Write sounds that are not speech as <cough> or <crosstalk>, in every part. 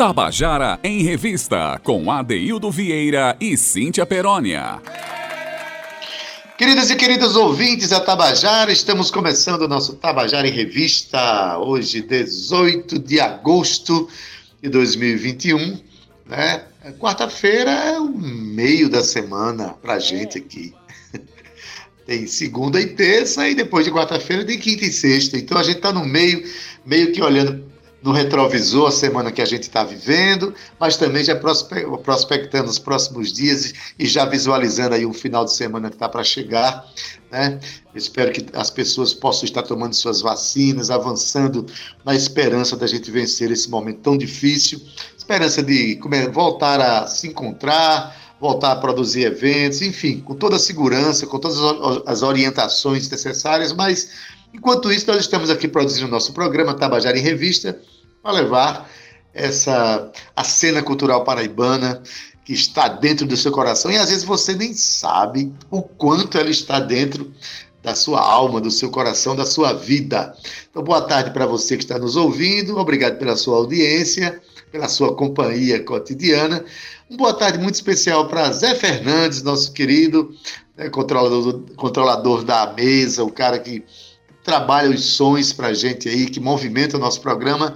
Tabajara em Revista, com Adeildo Vieira e Cíntia Perónia. Queridas e queridos ouvintes da Tabajara, estamos começando o nosso Tabajara em Revista, hoje, 18 de agosto de 2021, né? Quarta-feira é o meio da semana pra gente aqui. <laughs> Tem segunda e terça, e depois de quarta-feira tem quinta e sexta. Então a gente está no meio, meio que olhando no retrovisor a semana que a gente está vivendo, mas também já prospectando os próximos dias e já visualizando aí um final de semana que está para chegar. Né? Espero que as pessoas possam estar tomando suas vacinas, avançando na esperança da gente vencer esse momento tão difícil, esperança de voltar a se encontrar, voltar a produzir eventos, enfim, com toda a segurança, com todas as orientações necessárias, mas Enquanto isso, nós estamos aqui produzindo o nosso programa Tabajara em Revista para levar essa a cena cultural paraibana que está dentro do seu coração e às vezes você nem sabe o quanto ela está dentro da sua alma, do seu coração, da sua vida. Então, boa tarde para você que está nos ouvindo, obrigado pela sua audiência, pela sua companhia cotidiana. Uma boa tarde muito especial para Zé Fernandes, nosso querido né, controlador, controlador da mesa, o cara que trabalha os sons para a gente aí, que movimenta o nosso programa.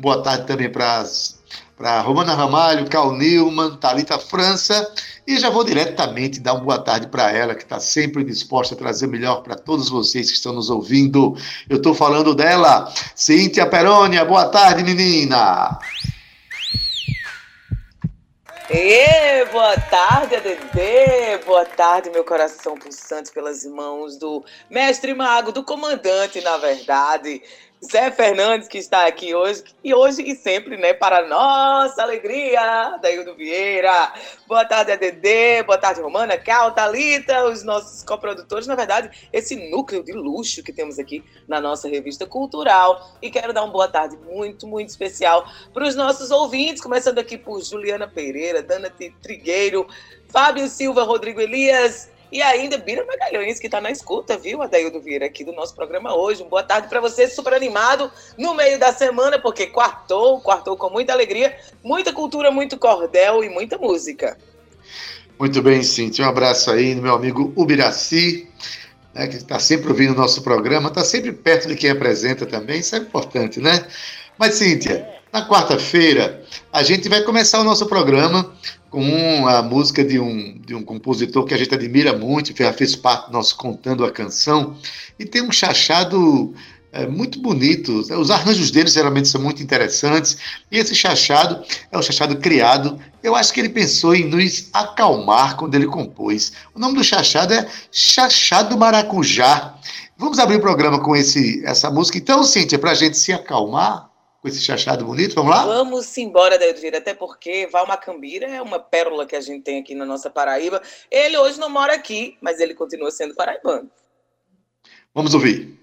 Boa tarde também para Romana Ramalho, Cal Newman, Talita França, e já vou diretamente dar uma boa tarde para ela, que está sempre disposta a trazer melhor para todos vocês que estão nos ouvindo. Eu estou falando dela, Cíntia Perônia. Boa tarde, menina! E boa tarde, ADD. Boa tarde, meu coração pulsante pelas mãos do mestre mago, do comandante, na verdade. Zé Fernandes, que está aqui hoje, e hoje e sempre, né, para nossa alegria, Daildo Vieira. Boa tarde, ADD, boa tarde, Romana, Cal, Thalita, os nossos coprodutores, na verdade, esse núcleo de luxo que temos aqui na nossa revista cultural. E quero dar uma boa tarde muito, muito especial para os nossos ouvintes, começando aqui por Juliana Pereira, Dana Trigueiro, Fábio Silva, Rodrigo Elias, e ainda Bira Magalhães, que está na escuta, viu, Adaildo Vieira, aqui do nosso programa hoje. boa tarde para você, super animado no meio da semana, porque quartou, quartou com muita alegria, muita cultura, muito cordel e muita música. Muito bem, Cintia. Um abraço aí no meu amigo Ubiraci, né, que está sempre ouvindo o nosso programa, está sempre perto de quem apresenta também, isso é importante, né? Mas, Cíntia, na quarta-feira, a gente vai começar o nosso programa com a música de um, de um compositor que a gente admira muito, já fez parte do nosso Contando a Canção, e tem um chachado é, muito bonito. Os arranjos dele geralmente são muito interessantes, e esse chachado é um chachado criado. Eu acho que ele pensou em nos acalmar quando ele compôs. O nome do chachado é Chachado Maracujá. Vamos abrir o programa com esse, essa música, então, Cíntia, para a gente se acalmar com esse chachado bonito. Vamos lá? Vamos embora, Daildo até porque Val Macambira é uma pérola que a gente tem aqui na nossa Paraíba. Ele hoje não mora aqui, mas ele continua sendo paraibano. Vamos ouvir.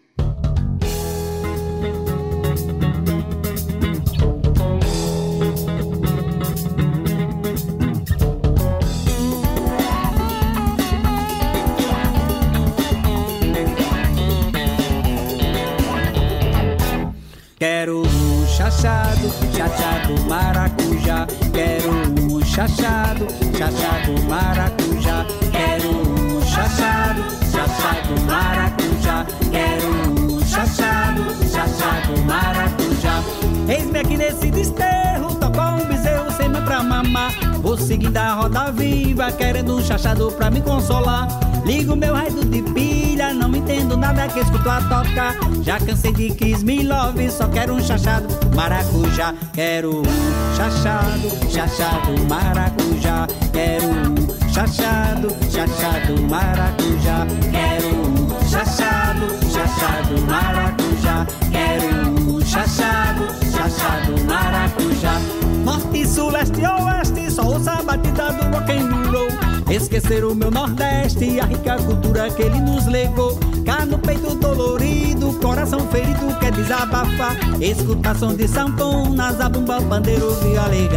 Chachado, chachado maracujá. Quero um chachado, chachado maracujá. Quero um chachado, chachado maracujá. Quero um chachado, chachado maracujá. Eis-me aqui nesse desterro, tocou um bezerro sem pra mamar. Vou seguindo a roda viva, querendo um chachado pra me consolar. Ligo meu raio de pilha, não entendo nada que escuto a tocar. Já cansei de Kiss Me Love, só quero um chachado maracujá. Quero um chachado, chachado maracujá. Quero um chachado, chachado maracujá. Quero um chachado, chachado maracujá. Quero um chachado, chachado maracujá. Norte, sul, leste, oeste, só ouça a batida do rock. Esquecer o meu Nordeste e a rica cultura que ele nos legou. Cá no peito dolorido, coração ferido quer desabafar. Escutação de sanfona, zabumba, pandeiro, viola e.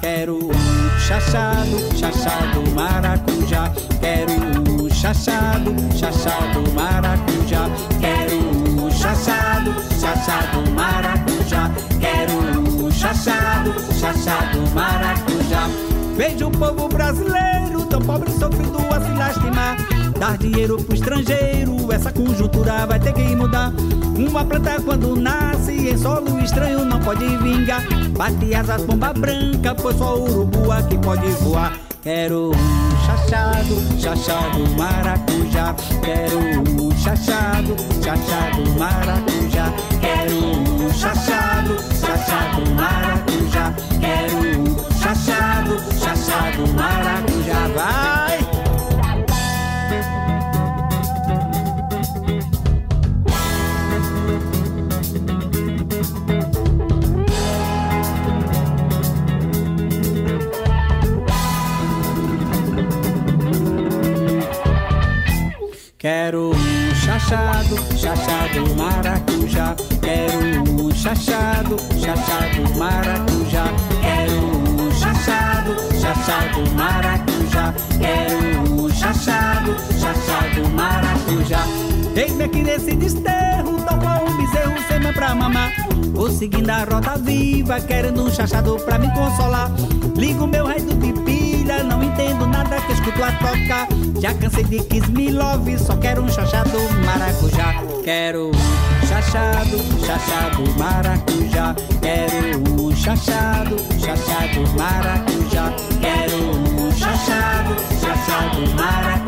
Quero um chachado, chachado maracujá. Quero um chachado, chachado maracujá. Quero um chachado, chachado maracujá. Quero um chachado, chachado maracujá. Vejo o povo brasileiro, pobre sofrido a se lastimar. Dar dinheiro pro estrangeiro, essa conjuntura vai ter que mudar. Uma planta quando nasce em solo estranho não pode vingar. Bate asas bomba branca, pois só urubu aqui pode voar. Quero um chachado, chachado maracujá. Quero um chachado, chachado maracujá. Quero um chachado, chachado maracujá. Quero um chachado, chachado maracujá. Vai! Quero um chachado, chachado maracujá. Quero um chachado, chachado maracujá. Chachado, chachado maracujá. Quero um chachado, chachado maracujá. Eis-me aqui nesse desterro, qual um bezerro sem mãe pra mamar. Vou seguindo a roda viva, querendo um chachado pra me consolar. Ligo meu rei do pipilha, não nada que escuto a tocar. Já cansei de Kiss Me Love, só quero um chachado maracujá. Quero um chachado, chachado maracujá. Quero um chachado, chachado maracujá. Quero um chachado, chachado maracujá.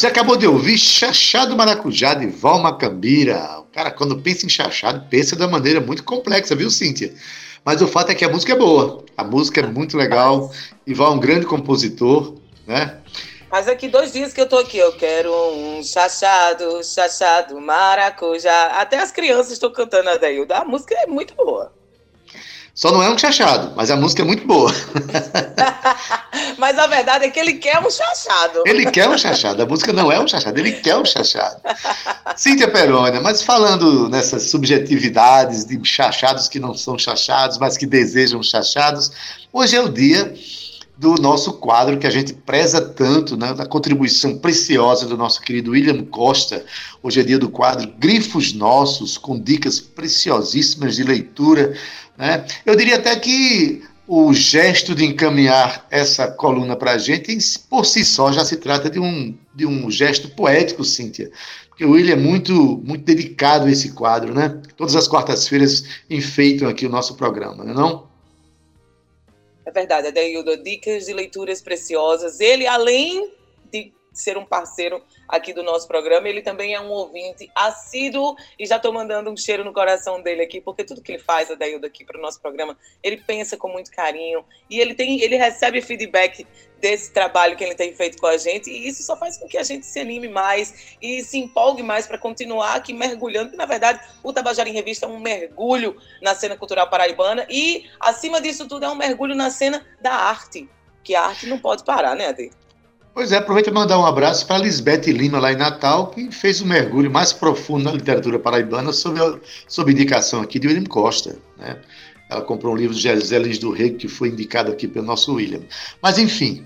Você acabou de ouvir Chachado Maracujá de Valma Cambira. O cara, quando pensa em chachado, pensa de uma maneira muito complexa, viu, Cíntia? Mas o fato é que a música é boa. A música é muito legal. E Val é um grande compositor, né? Mas aqui dois dias que eu tô aqui, eu quero um chachado, chachado, maracujá. Até as crianças estão cantando a Dailda. A música é muito boa. Só não é um chachado, mas a música é muito boa. <laughs> Mas a verdade é que ele quer um chachado. Ele quer um chachado. A música não é um chachado, ele quer um chachado. Cíntia Perônia, mas falando nessas subjetividades de chachados que não são chachados, mas que desejam chachados, hoje é o dia do nosso quadro que a gente preza tanto, né, da contribuição preciosa do nosso querido William Costa. Hoje é dia do quadro Grifos Nossos, com dicas preciosíssimas de leitura. Né? Eu diria até que o gesto de encaminhar essa coluna para a gente, por si só, já se trata de um, de um gesto poético, Cíntia. Porque o William é muito, muito dedicado a esse quadro, né? Todas as quartas-feiras enfeitam aqui o nosso programa, não é não? É verdade, Adeildo, dicas de leituras preciosas. Ele, além de ser um parceiro aqui do nosso programa, ele também é um ouvinte assíduo e já estou mandando um cheiro no coração dele aqui, porque tudo que ele faz, Adeildo, aqui para o nosso programa, ele pensa com muito carinho e ele tem, ele recebe feedback desse trabalho que ele tem feito com a gente e isso só faz com que a gente se anime mais e se empolgue mais para continuar aqui mergulhando, na verdade o Tabajara em Revista é um mergulho na cena cultural paraibana e acima disso tudo é um mergulho na cena da arte, que a arte não pode parar, né, Ade? Pois é, aproveita e mandar um abraço para Lisbeth Lima, lá em Natal, que fez um mergulho mais profundo na literatura paraibana sob, sob indicação aqui de William Costa. Né? Ela comprou um livro de Geselis do Rego, que foi indicado aqui pelo nosso William. Mas, enfim,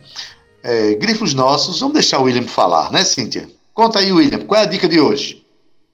é, grifos nossos, vamos deixar o William falar, né, Cíntia? Conta aí, William, qual é a dica de hoje?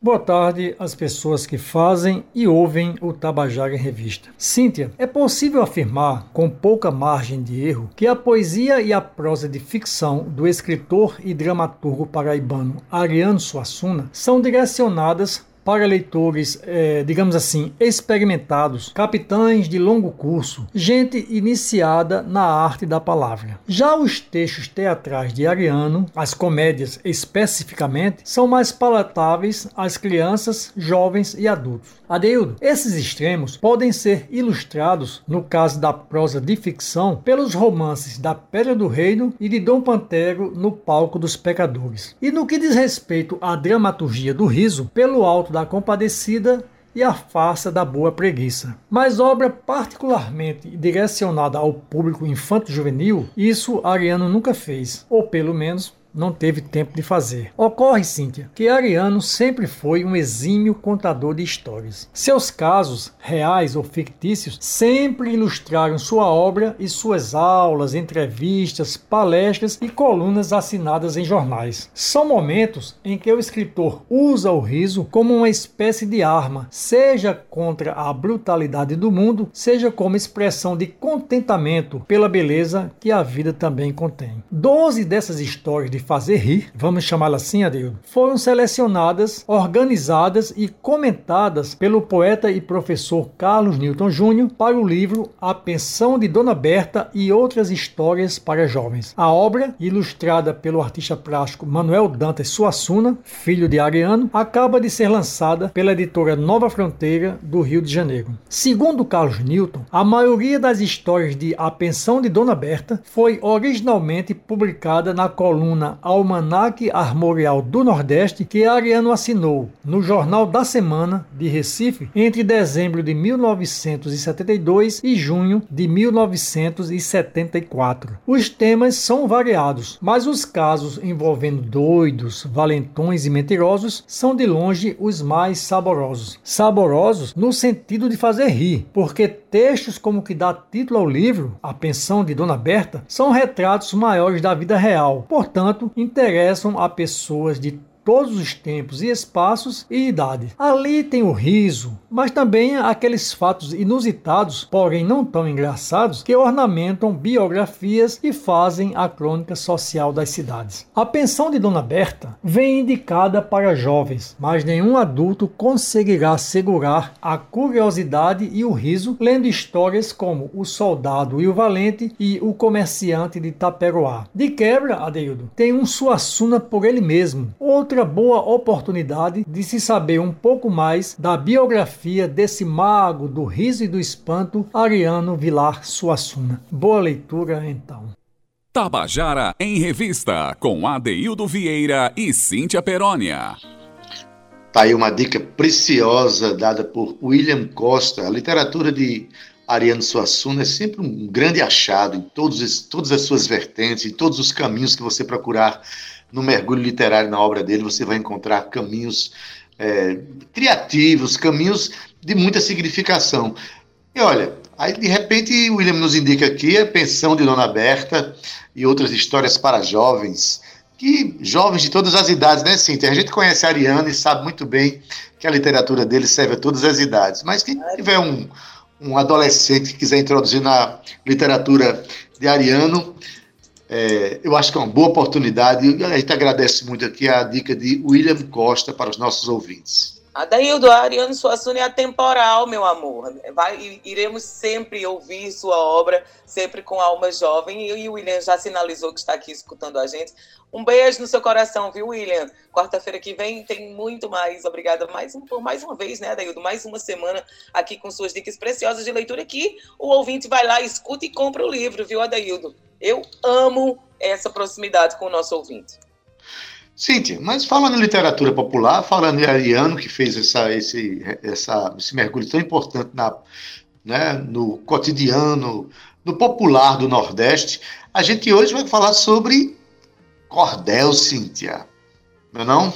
Boa tarde às pessoas que fazem e ouvem o Tabajara em Revista. Cíntia, é possível afirmar, com pouca margem de erro, que a poesia e a prosa de ficção do escritor e dramaturgo paraibano Ariano Suassuna são direcionadas para leitores, é, digamos assim, experimentados, capitães de longo curso, gente iniciada na arte da palavra. Já os textos teatrais de Ariano, as comédias especificamente, são mais palatáveis às crianças, jovens e adultos. Adeildo, esses extremos podem ser ilustrados, no caso da prosa de ficção, pelos romances da Pedra do Reino e de Dom Pantero no Palco dos Pecadores. E no que diz respeito à dramaturgia do riso, pelo alto da Compadecida e a farsa da boa preguiça. Mas obra particularmente direcionada ao público infanto-juvenil, isso Ariano nunca fez, ou pelo menos não teve tempo de fazer. Ocorre, Cíntia, que Ariano sempre foi um exímio contador de histórias. Seus casos, reais ou fictícios, sempre ilustraram sua obra e suas aulas, entrevistas, palestras e colunas assinadas em jornais. São momentos em que o escritor usa o riso como uma espécie de arma, seja contra a brutalidade do mundo, seja como expressão de contentamento pela beleza que a vida também contém. Doze dessas histórias de fazer rir, vamos chamá-la assim, Adildo, foram selecionadas, organizadas e comentadas pelo poeta e professor Carlos Newton Júnior para o livro A Pensão de Dona Berta e Outras Histórias para Jovens. A obra, ilustrada pelo artista plástico Manuel Dantas Suassuna, filho de Ariano, acaba de ser lançada pela editora Nova Fronteira do Rio de Janeiro. Segundo Carlos Newton, a maioria das histórias de A Pensão de Dona Berta foi originalmente publicada na coluna Almanac Armorial do Nordeste que Ariano assinou no Jornal da Semana de Recife entre dezembro de 1972 e junho de 1974. Os temas são variados, mas os casos envolvendo doidos, valentões e mentirosos são de longe os mais saborosos. Saborosos no sentido de fazer rir, porque textos como o que dá título ao livro, A Pensão de Dona Berta, são retratos maiores da vida real, portanto, interessam a pessoas de todos os tempos e espaços e idades. Ali tem o riso, mas também aqueles fatos inusitados, porém não tão engraçados, que ornamentam biografias e fazem a crônica social das cidades. A pensão de Dona Berta vem indicada para jovens, mas nenhum adulto conseguirá segurar a curiosidade e o riso lendo histórias como O Soldado e o Valente e O Comerciante de Taperoá. De quebra, Adeildo, tem um Suassuna por ele mesmo, outra boa oportunidade de se saber um pouco mais da biografia desse mago do riso e do espanto, Ariano Vilar Suassuna. Boa leitura, então. Tabajara em Revista, com Adeildo Vieira e Cíntia Perónia. Tá aí uma dica preciosa dada por William Costa. A literatura de Ariano Suassuna é sempre um grande achado em todos, todas as suas vertentes, em todos os caminhos que você procurar no mergulho literário na obra dele, você vai encontrar caminhos é, criativos, caminhos de muita significação. E olha, aí de repente o William nos indica aqui a pensão de Dona Berta e outras histórias para jovens, que jovens de todas as idades, né, Cíntia? A gente conhece a Ariana e sabe muito bem que a literatura dele serve a todas as idades, mas quem tiver um, um adolescente que quiser introduzir na literatura de Ariano, é, eu acho que é uma boa oportunidade e a gente agradece muito aqui a dica de William Costa para os nossos ouvintes. Adaildo, a Ariano Suassuna é atemporal, meu amor. Vai, iremos sempre ouvir sua obra, sempre com alma jovem. E o William já sinalizou que está aqui escutando a gente. Um beijo no seu coração, viu, William? Quarta-feira que vem tem muito mais. Obrigada mais por mais uma vez, né, Adaildo? Mais uma semana aqui com suas dicas preciosas de leitura que o ouvinte vai lá, escuta e compra o livro, viu, Adaildo? Eu amo essa proximidade com o nosso ouvinte. Cíntia, mas falando em literatura popular, falando em Ariano, que fez essa, esse, essa, esse mergulho tão importante na, né, no cotidiano, no popular do Nordeste, a gente hoje vai falar sobre cordel, Cíntia. Não é não?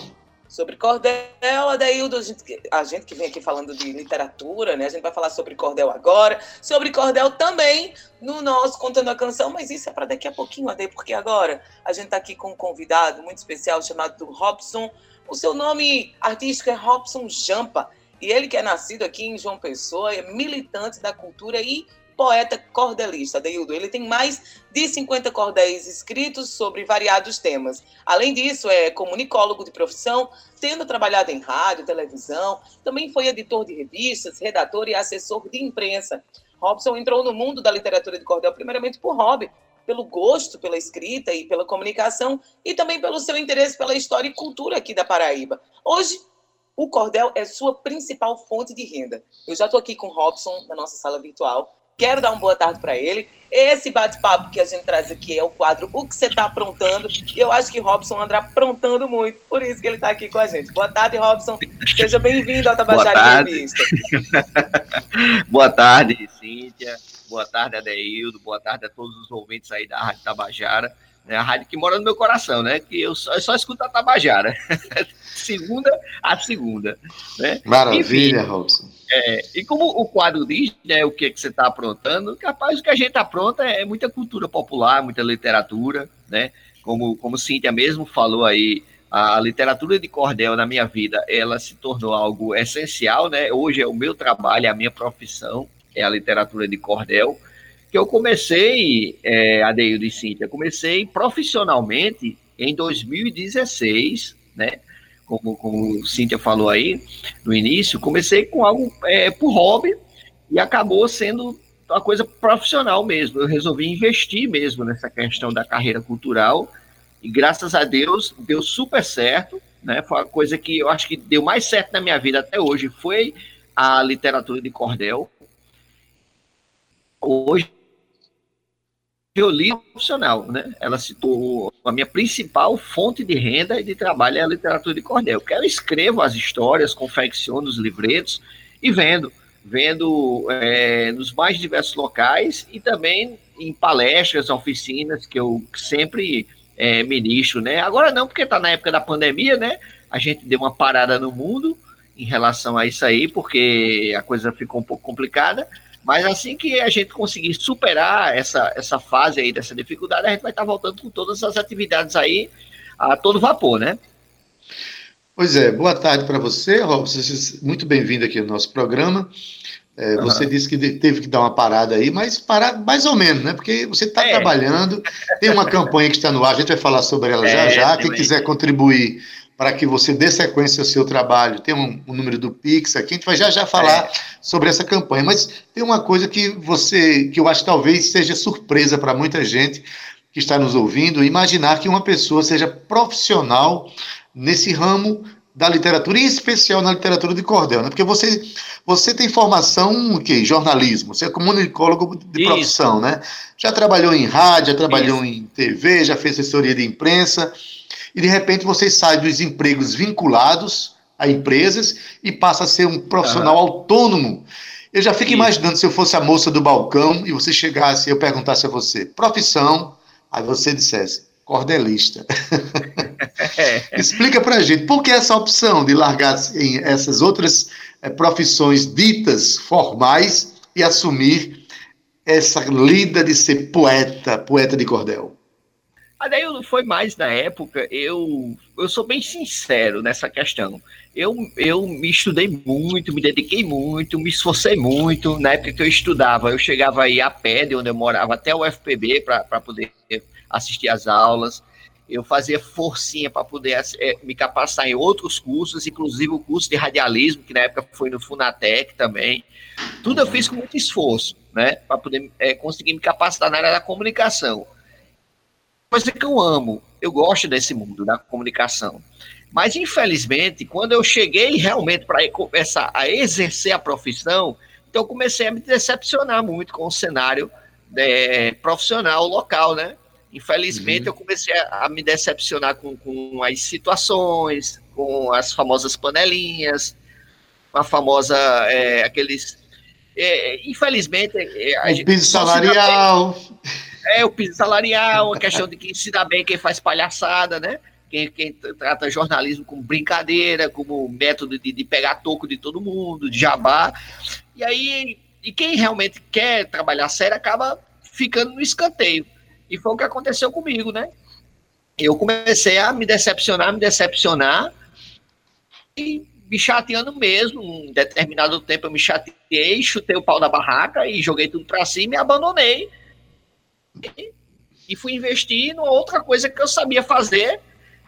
Sobre cordel, Adaildo, a gente, a gente que vem aqui falando de literatura, né? A gente vai falar sobre cordel agora, sobre cordel também no nosso Contando a Canção, mas isso é para daqui a pouquinho, Adair, porque agora a gente está aqui com um convidado muito especial chamado Robson. O seu nome artístico é Robson Jampa. E ele que é nascido aqui em João Pessoa, é militante da cultura e poeta cordelista, Deildo. Ele tem mais de 50 cordéis escritos sobre variados temas. Além disso, é comunicólogo de profissão, tendo trabalhado em rádio, televisão, também foi editor de revistas, redator e assessor de imprensa. Robson entrou no mundo da literatura de cordel primeiramente por hobby, pelo gosto pela escrita e pela comunicação e também pelo seu interesse pela história e cultura aqui da Paraíba. Hoje, o cordel é sua principal fonte de renda. Eu já estou aqui com o Robson na nossa sala virtual Quero dar uma boa tarde para ele. Esse bate-papo que a gente traz aqui é o quadro O que você está aprontando. E eu acho que Robson anda aprontando muito, por isso que ele está aqui com a gente. Boa tarde, Robson. Seja bem-vindo ao Tabajara Revista. <laughs> boa tarde, Cíntia. Boa tarde, Adeildo. Boa tarde a todos os ouvintes aí da Rádio Tabajara. Né? A rádio que mora no meu coração, né? Que eu só, eu só escuto a Tabajara. <laughs> segunda a segunda. Né? Maravilha, Enfim, Robson. É, e como o quadro diz, né, o que, que você está aprontando, capaz o que a gente apronta é muita cultura popular, muita literatura, né? Como, como Cíntia mesmo falou aí, a literatura de cordel na minha vida, ela se tornou algo essencial, né? Hoje é o meu trabalho, é a minha profissão, é a literatura de cordel que eu comecei, é, Adeildo e Cíntia, comecei profissionalmente em 2016, né? Como, como Cíntia falou aí no início, comecei com algo é, por hobby e acabou sendo uma coisa profissional mesmo. Eu resolvi investir mesmo nessa questão da carreira cultural e graças a Deus deu super certo, né? Foi uma coisa que eu acho que deu mais certo na minha vida até hoje foi a literatura de cordel. Hoje violino profissional, né? Ela citou a minha principal fonte de renda e de trabalho é a literatura de cordel, que eu escrevo as histórias, confecciono os livretos e vendo, vendo é, nos mais diversos locais e também em palestras, oficinas que eu sempre é, ministro, né? Agora não, porque está na época da pandemia, né? A gente deu uma parada no mundo em relação a isso aí, porque a coisa ficou um pouco complicada, mas assim que a gente conseguir superar essa, essa fase aí dessa dificuldade, a gente vai estar voltando com todas as atividades aí a todo vapor, né? Pois é, boa tarde para você, Robson. Muito bem-vindo aqui no nosso programa. É, uhum. Você disse que teve que dar uma parada aí, mas parar mais ou menos, né? Porque você está é. trabalhando, tem uma campanha que está no ar, a gente vai falar sobre ela é, já já. Quem quiser contribuir para que você dê sequência ao seu trabalho. Tem um, um, número do Pix aqui, a gente vai já já falar é. sobre essa campanha. Mas tem uma coisa que você, que eu acho que talvez seja surpresa para muita gente que está nos ouvindo, imaginar que uma pessoa seja profissional nesse ramo da literatura, em especial na literatura de cordel, né? Porque você, você tem formação que jornalismo, você é comunicólogo de Isso. profissão, né? Já trabalhou em rádio, já trabalhou Isso. em TV, já fez assessoria de imprensa e de repente você sai dos empregos vinculados a empresas e passa a ser um profissional uhum. autônomo. Eu já fico Isso. imaginando se eu fosse a moça do balcão e você chegasse e eu perguntasse a você, profissão, aí você dissesse, cordelista. É. <laughs> Explica pra gente, por que essa opção de largar em essas outras é, profissões ditas formais e assumir essa lida de ser poeta, poeta de cordel? Mas daí foi mais na época, eu, eu sou bem sincero nessa questão. Eu, eu me estudei muito, me dediquei muito, me esforcei muito. Na época que eu estudava, eu chegava aí a pé de onde eu morava até o FPB para poder assistir às aulas. Eu fazia forcinha para poder é, me capacitar em outros cursos, inclusive o curso de radialismo, que na época foi no Funatec também. Tudo eu fiz com muito esforço, né? Para poder é, conseguir me capacitar na área da comunicação coisa que eu amo. Eu gosto desse mundo da comunicação. Mas, infelizmente, quando eu cheguei realmente para começar a exercer a profissão, então eu comecei a me decepcionar muito com o cenário é, profissional local, né? Infelizmente, uhum. eu comecei a, a, me decepcionar com, com as situações, com as famosas panelinhas, a famosa, é, aqueles... É, infelizmente... É, o piso salarial... É, o piso salarial, a questão de quem se dá bem, quem faz palhaçada, né? Quem, quem trata jornalismo como brincadeira, como método de, de pegar toco de todo mundo, de jabá. E aí, e quem realmente quer trabalhar sério acaba ficando no escanteio. E foi o que aconteceu comigo, né? Eu comecei a me decepcionar, me decepcionar, e me chateando mesmo. Um determinado tempo eu me chateei, chutei o pau da barraca e joguei tudo para cima e abandonei e fui investir numa outra coisa que eu sabia fazer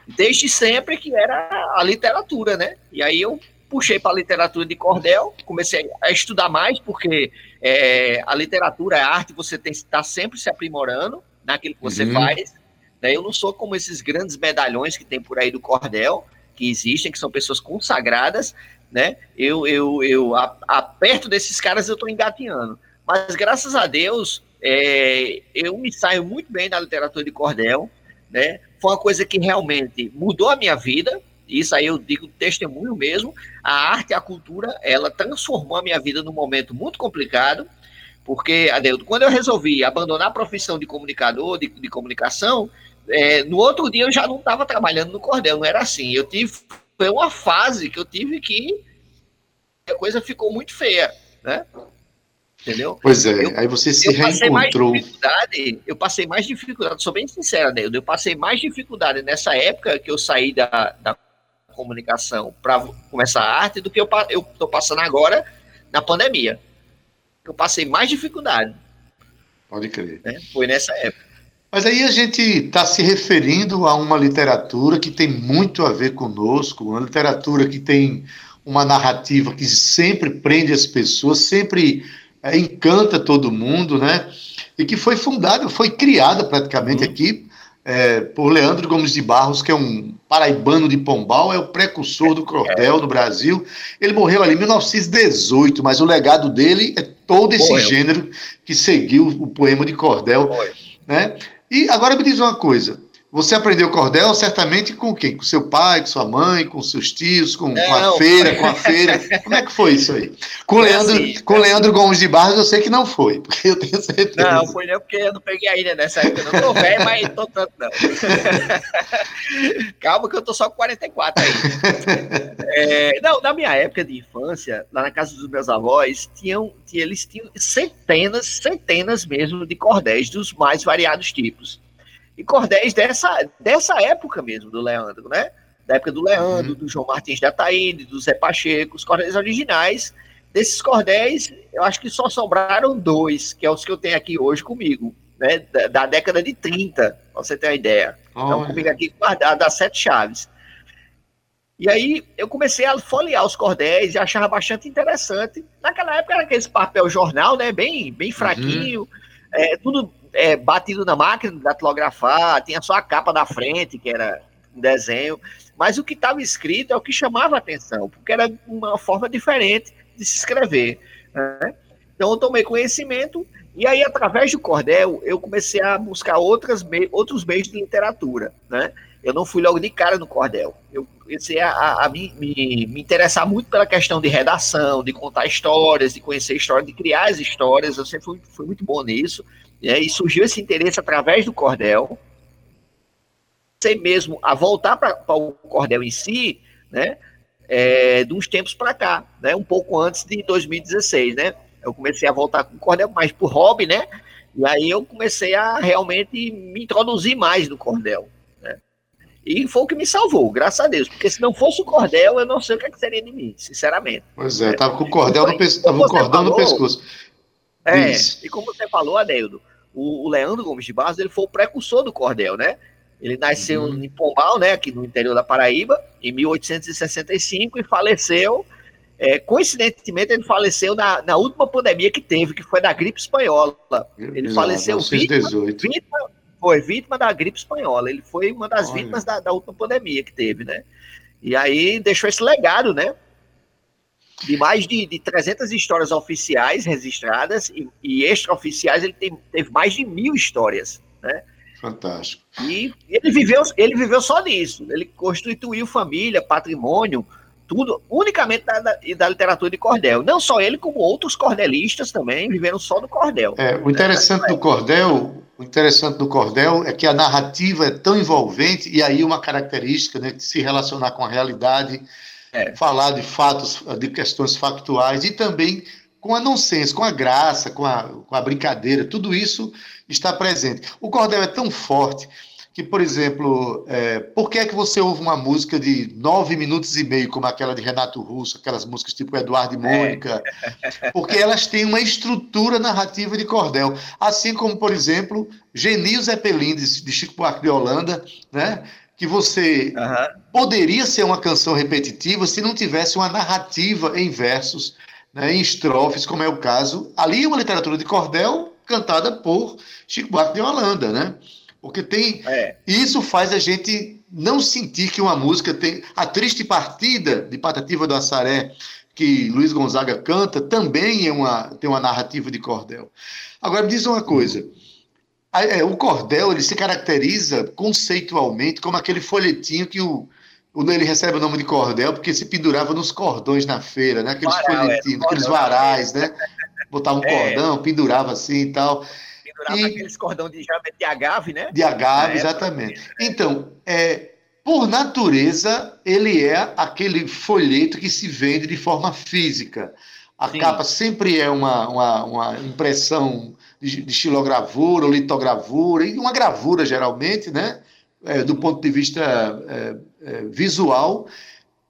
desde sempre, que era a literatura, né? E aí eu puxei para a literatura de cordel, comecei a estudar mais, porque é, a literatura, a arte, você tem que estar sempre se aprimorando naquilo que você uhum. faz. Né? Eu não sou como esses grandes medalhões que tem por aí do cordel, que existem, que são pessoas consagradas, né? Eu, eu, eu a, a perto desses caras eu estou engatinhando. Mas graças a Deus, é, eu me saio muito bem da literatura de cordel, né? Foi uma coisa que realmente mudou a minha vida. Isso aí eu digo testemunho mesmo. A arte e a cultura, ela transformou a minha vida num momento muito complicado, porque, Adeudo, quando eu resolvi abandonar a profissão de comunicador, de, de comunicação, é, no outro dia eu já não estava trabalhando no cordel, não era assim. Eu tive foi uma fase que eu tive que a coisa ficou muito feia, né? Entendeu? Pois é, eu, aí você se reencontrou. eu passei mais dificuldade, sou bem sincera, né? Eu passei mais dificuldade nessa época que eu saí da, da comunicação para começar a arte do que eu estou passando agora na pandemia. Eu passei mais dificuldade. Pode crer. Né? Foi nessa época. Mas aí a gente está se referindo a uma literatura que tem muito a ver conosco, uma literatura que tem uma narrativa que sempre prende as pessoas, sempre é, encanta todo mundo, né? E que foi fundada, foi criada praticamente uhum. aqui é, por Leandro Gomes de Barros, que é um paraibano de Pombal, é o precursor do cordel no Brasil. Ele morreu ali em 1918, mas o legado dele é todo esse Morreu. gênero que seguiu o poema de cordel, Morreu. né? E agora me diz uma coisa: você aprendeu cordel certamente com quem? Com seu pai, com sua mãe, com seus tios, com, com a feira, com a <laughs> feira. Como é que foi isso aí? Com, Leandro, assim, com Leandro Gomes de Barros eu sei que não foi, porque eu tenho certeza. Não, foi não, porque eu não peguei ainda nessa época. Eu não tô velho, mas tô tanto não. <laughs> Calma que eu tô só com 44 aí. É, não, na minha época de infância, lá na casa dos meus avós, tinham, eles tinham centenas, centenas mesmo de cordéis dos mais variados tipos e cordéis dessa, dessa época mesmo, do Leandro, né? Da época do Leandro, uhum. do João Martins da Ataíde, do Zé Pacheco, os cordéis originais. Desses cordéis, eu acho que só sobraram dois, que é os que eu tenho aqui hoje comigo, né? Da, da década de 30, pra você ter uma ideia. Então, comigo aqui guardado das sete chaves. E aí eu comecei a folhear os cordéis e achava bastante interessante. Naquela época era aquele papel jornal, né? Bem, bem fraquinho, uhum. é, tudo é, batido na máquina de datilografar, tinha só a capa da frente, que era um desenho, mas o que estava escrito é o que chamava atenção, porque era uma forma diferente de se escrever. Né? Então eu tomei conhecimento e aí, através do cordel, eu comecei a buscar outras me outros meios de literatura. Né? Eu não fui logo de cara no cordel. Eu comecei a, a, a me, me, me, interessar muito pela questão de redação, de contar histórias, de conhecer histórias, de criar as histórias. Eu sempre fui, fui muito bom nisso. Né, e surgiu esse interesse através do cordel. Sei mesmo a voltar para o cordel em si, né? É, de uns tempos para cá, né? Um pouco antes de 2016, né? Eu comecei a voltar com o cordel mais por hobby, né? E aí eu comecei a realmente me introduzir mais no cordel. Né? E foi o que me salvou, graças a Deus. Porque se não fosse o cordel, eu não sei o que, é que seria de mim, sinceramente. Pois é, tava com o cordel no, pe... tava com cordão falou, no pescoço. É, Isso. e como você falou, Adeildo, o, o, Leandro Gomes de Barros ele foi o precursor do cordel, né? Ele nasceu uhum. em Pombal, né, aqui no interior da Paraíba, em 1865 e faleceu. É, coincidentemente, ele faleceu na, na última pandemia que teve, que foi da gripe espanhola. Ele Exato, faleceu vítima, vítima, foi vítima da gripe espanhola. Ele foi uma das Olha. vítimas da, da última pandemia que teve, né? E aí deixou esse legado, né? De mais de, de 300 histórias oficiais registradas e, e extraoficiais, ele tem, teve mais de mil histórias, né? Fantástico. E ele viveu, ele viveu só disso. Ele constituiu família, patrimônio, tudo unicamente da, da, da, literatura de cordel. Não só ele, como outros cordelistas também viveram só do cordel. É, o interessante né? do cordel, o interessante do cordel é que a narrativa é tão envolvente e aí uma característica né, de se relacionar com a realidade é. falar de fatos, de questões factuais e também com a nonsense, com a graça, com a, com a brincadeira, tudo isso está presente. O cordel é tão forte que, por exemplo, é, por que é que você ouve uma música de nove minutos e meio, como aquela de Renato Russo, aquelas músicas tipo Eduardo e Mônica? É. Porque elas têm uma estrutura narrativa de cordel. Assim como, por exemplo, Genil Zeppelin, de, de Chico Buarque de Holanda, né? Que você uhum. poderia ser uma canção repetitiva se não tivesse uma narrativa em versos, né, em estrofes, como é o caso. Ali é uma literatura de cordel cantada por Chico Buarque de Holanda, né? Porque tem. É. Isso faz a gente não sentir que uma música tem. A Triste Partida de Patativa do Assaré, que Luiz Gonzaga canta, também é uma, tem uma narrativa de cordel. Agora, me diz uma coisa. É, o cordel ele se caracteriza conceitualmente como aquele folhetinho que o, ele recebe o nome de cordel porque se pendurava nos cordões na feira, né? Aqueles Varal, é, folhetinhos, é, aqueles varais, né? Botava um é. cordão, pendurava assim e tal. pendurava E- aqueles cordão de de agave, né? De agave, exatamente. Então, é, por natureza, ele é aquele folheto que se vende de forma física. A Sim. capa sempre é uma, uma, uma impressão de, de estilogravura ou litogravura, e uma gravura, geralmente, né? É, do ponto de vista é, é, visual.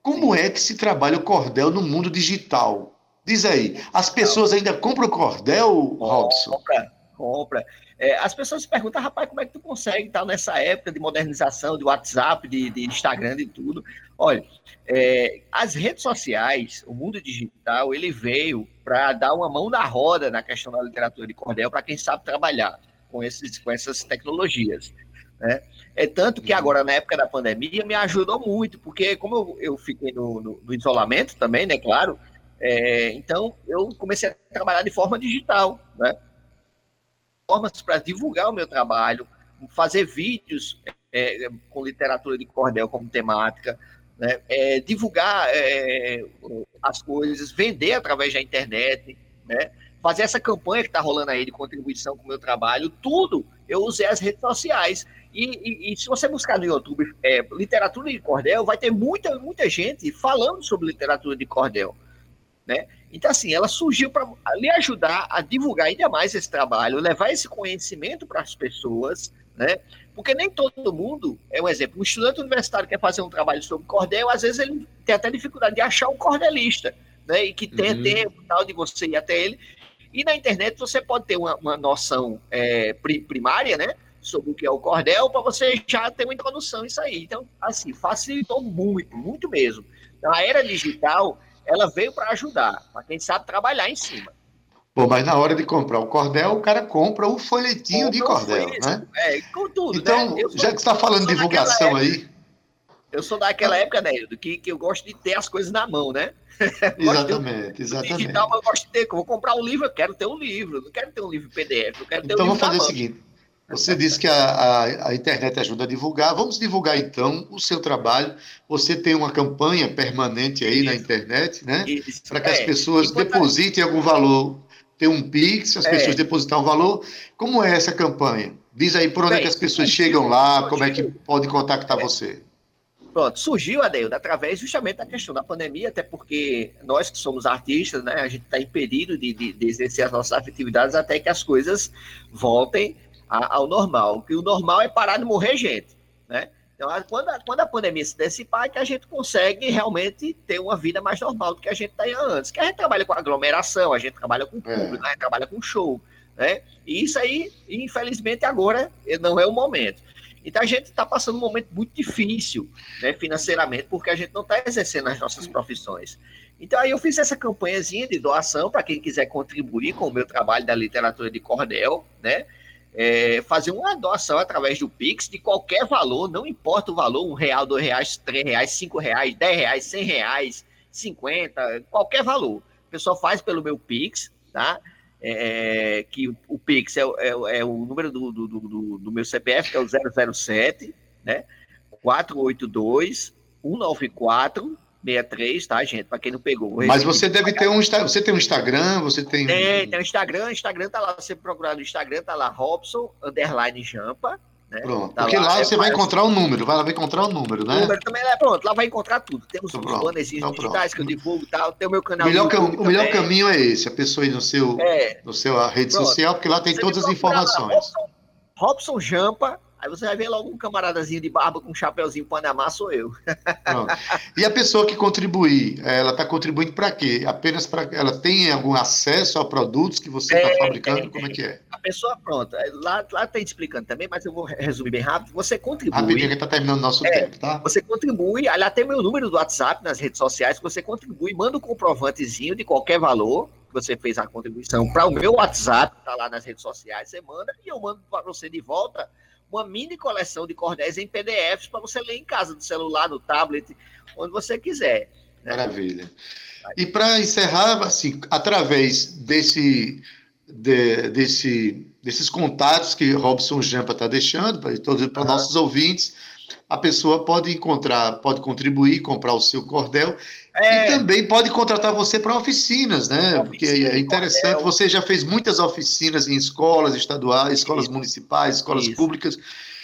Como é que se trabalha o cordel no mundo digital? Diz aí, as pessoas ainda compram cordel, Robson? Compra, compra. É, as pessoas se perguntam, rapaz, como é que tu consegue estar nessa época de modernização, de WhatsApp, de, de Instagram, de tudo? Olha, é, as redes sociais, o mundo digital, ele veio para dar uma mão na roda na questão da literatura de cordel para quem sabe trabalhar com, esses, com essas tecnologias. Né? É tanto que agora, na época da pandemia, me ajudou muito, porque como eu, eu fiquei no, no- no isolamento também, né, claro, é, então eu comecei a trabalhar de forma digital, né? Formas para divulgar o meu trabalho, fazer vídeos é, com literatura de cordel como temática, né? É, divulgar é, as coisas, vender através da internet, né? fazer essa campanha que está rolando aí de contribuição com o meu trabalho, tudo eu usei as redes sociais. E, e- e se você buscar no YouTube é, literatura de cordel, vai ter muita, muita gente falando sobre literatura de cordel. Né? Então, assim, ela surgiu para lhe ajudar a divulgar ainda mais esse trabalho, levar esse conhecimento para as pessoas, né? Porque nem todo mundo, é um exemplo, um estudante universitário quer fazer um trabalho sobre cordel, às vezes ele tem até dificuldade de achar um cordelista, né? E que tenha Uhum. tempo tal de você ir até ele. E na internet você pode ter uma, uma noção é, pri- primária, né? Sobre o que é o cordel, para você já ter uma introdução nisso aí. Então, assim, facilitou muito, muito mesmo. Então, a era digital, ela veio para ajudar, para quem sabe trabalhar em cima. Pô, mas na hora de comprar o cordel, o cara compra o folhetinho de o cordel, né? É, com tudo, Então, né? Sou- já que você está falando divulgação aí, Eu sou daquela época, né, do que, que eu gosto de ter as coisas na mão, né? <laughs> exatamente, exatamente. digital, mas eu gosto de ter. Eu vou comprar um livro, eu quero ter um livro. Não quero ter um livro PDF, eu quero ter Então um vamos livro fazer na o mão. seguinte: você disse que a, a, a internet ajuda a divulgar. Vamos divulgar então o seu trabalho. Você tem uma campanha permanente aí na Isso. internet, né? Para que as é. pessoas Enquanto- depositem algum valor. Tem um Pix, as É. pessoas depositam um valor. Como é essa campanha? Diz aí por onde é Bem, que as pessoas chegam lá, como é que podem contactar É. você. Pronto, surgiu, Adeildo, através justamente da questão da pandemia, até porque nós que somos artistas, né, a gente está impedido de, de, de exercer as nossas atividades até que as coisas voltem a- ao normal. Que o normal é parar de morrer gente, né? Então, quando a, quando a pandemia se dissipar, é que a gente consegue realmente ter uma vida mais normal do que a gente tinha antes. Que a gente trabalha com aglomeração, a gente trabalha com É. público, a gente trabalha com show, né? E isso aí, infelizmente, agora não é o momento. Então a gente está passando um momento muito difícil, né, financeiramente, porque a gente não está exercendo as nossas profissões. Então aí eu fiz essa campanhazinha de doação para quem quiser contribuir com o meu trabalho da literatura de cordel, né? É, fazer uma doação através do Pix de qualquer valor, não importa o valor, um real, dois reais, três reais, cinco reais, dez reais, cem reais, cinquenta, qualquer valor. O pessoal faz pelo meu Pix, tá? É, que o, Pix é, é é o número do, do, do- do- do meu CPF, que é o 007, né? 482 194 63, tá, gente? Para quem não pegou. Mas você deve ter um você tem um Instagram, você tem Tem, tem o Instagram, Instagram tá lá, você procurar no Instagram, tá lá, Robson, underline Jampa, né? Pronto. Tá Porque lá é você vai fácil. encontrar o número, vai lá vai encontrar o número, O né? número também é pronto, lá vai encontrar tudo. Temos Então os bannerzinhos então digitais que eu divulgo e tal, tem o meu O canal melhor, YouTube o melhor caminho é esse, a pessoa ir no seu, É, no seu a rede Pronto. social, porque lá tem Você todas as procura lá, informações. Robson, Robson Jampa, aí você vai ver logo um camaradazinho de barba com um chapeuzinho Panamá, sou eu. E a pessoa que contribuir, ela está contribuindo para quê? Apenas para ela tem algum acesso a produtos que você está Tem, fabricando? tem, Como é que é? A pessoa, pronto, é, lá, lá tem explicando também, mas eu vou resumir bem rápido. Você contribui. Rapidinho que está terminando nosso É. tempo, tá? Você contribui, ali tem meu número do WhatsApp nas redes sociais, que você contribui, manda um comprovantezinho de qualquer valor que você fez a contribuição para o meu WhatsApp, tá lá nas redes sociais, você manda e eu mando para você de volta uma mini coleção de cordéis em PDFs para você ler em casa, no celular, no tablet, onde você quiser. Maravilha. E para encerrar, assim, através desse, de- desse, desses contatos que Robson Jampa está deixando para todos para Aham. nossos ouvintes, a pessoa pode encontrar, pode contribuir, comprar o seu cordel é. e também pode contratar você para oficinas, né? Porque é interessante, cordel. você já fez muitas oficinas em escolas estaduais, escolas municipais, escolas Isso. públicas.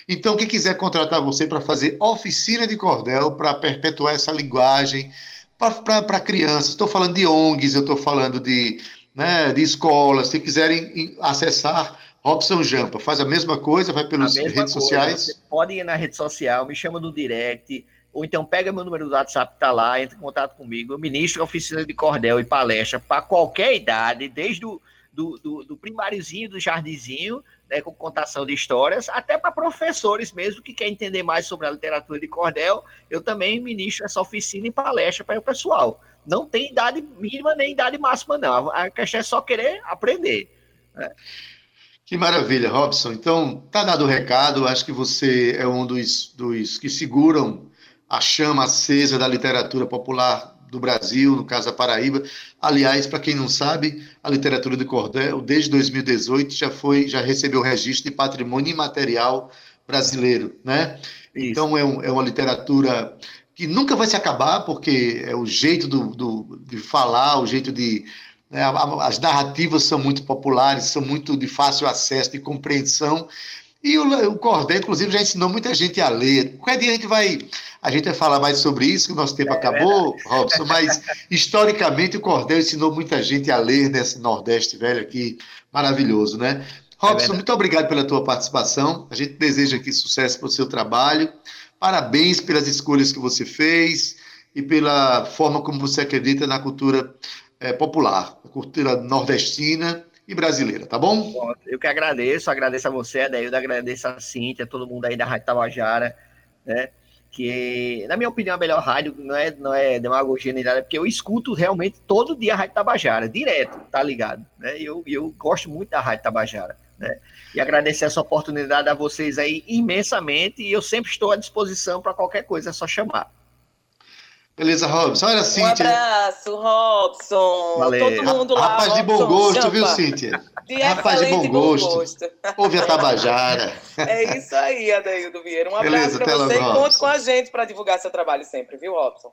Então, quem quiser contratar você para fazer oficina de cordel, para perpetuar essa linguagem para crianças, estou falando de ONGs, eu estou falando de, né, de escolas, se quiserem acessar Robson Jampa, faz a mesma coisa, vai pelas redes coisa, sociais. Você pode ir na rede social, me chama no direct, ou então pega meu número do WhatsApp, tá lá, entra em contato comigo. Eu ministro oficina de cordel e palestra para qualquer idade, desde o do, do, do primáriozinho, do jardinzinho, né, com contação de histórias, até para professores mesmo que querem entender mais sobre a literatura de cordel, eu também ministro essa oficina e palestra para o pessoal. Não tem idade mínima nem idade máxima, não. A questão é só querer aprender. Né? Que maravilha, Robson. Então, tá dado o recado. Acho que você é um dos, dos que seguram a chama acesa da literatura popular do Brasil, no caso da Paraíba. Aliás, para quem não sabe, a literatura de cordel, desde 2018, já foi, já recebeu o registro de patrimônio imaterial brasileiro, né? Isso. Então é, um, é, uma literatura que nunca vai se acabar, porque é o jeito do, do de falar, o jeito de né, as narrativas são muito populares, são muito de fácil acesso, de compreensão, e o, o Cordel, inclusive, já ensinou muita gente a ler. Qualquer dia a gente vai, a gente vai falar mais sobre isso, que o nosso tempo é, acabou, Robson, mas historicamente o Cordel ensinou muita gente a ler nesse Nordeste velho aqui, maravilhoso, né? Robson, é muito obrigado pela tua participação. A gente deseja aqui sucesso para o seu trabalho. Parabéns pelas escolhas que você fez e pela forma como você acredita na cultura é, popular, a cultura nordestina e brasileira, tá bom? Eu que agradeço, agradeço a você, Adaildo, agradeço a Cíntia, todo mundo aí da Rádio Tabajara, né? Que, na minha opinião, a melhor rádio não é, não é demagogia nem nada, porque eu escuto realmente todo dia a Rádio Tabajara, direto, tá ligado? Né? Eu, eu gosto muito da Rádio Tabajara, né? E agradecer essa oportunidade a vocês aí imensamente, e eu sempre estou à disposição para qualquer coisa, é só chamar. Beleza, Robson. Olha, Cíntia. Um abraço, Robson. Valeu. Todo mundo lá. Rapaz Robson, de bom gosto, viu, Cíntia? De Rapaz de bom, gosto. bom gosto. Ouve a Tabajara. É isso aí, Adaildo Vieira. Um abraço para você e conte com a gente para divulgar seu trabalho sempre, viu, Robson?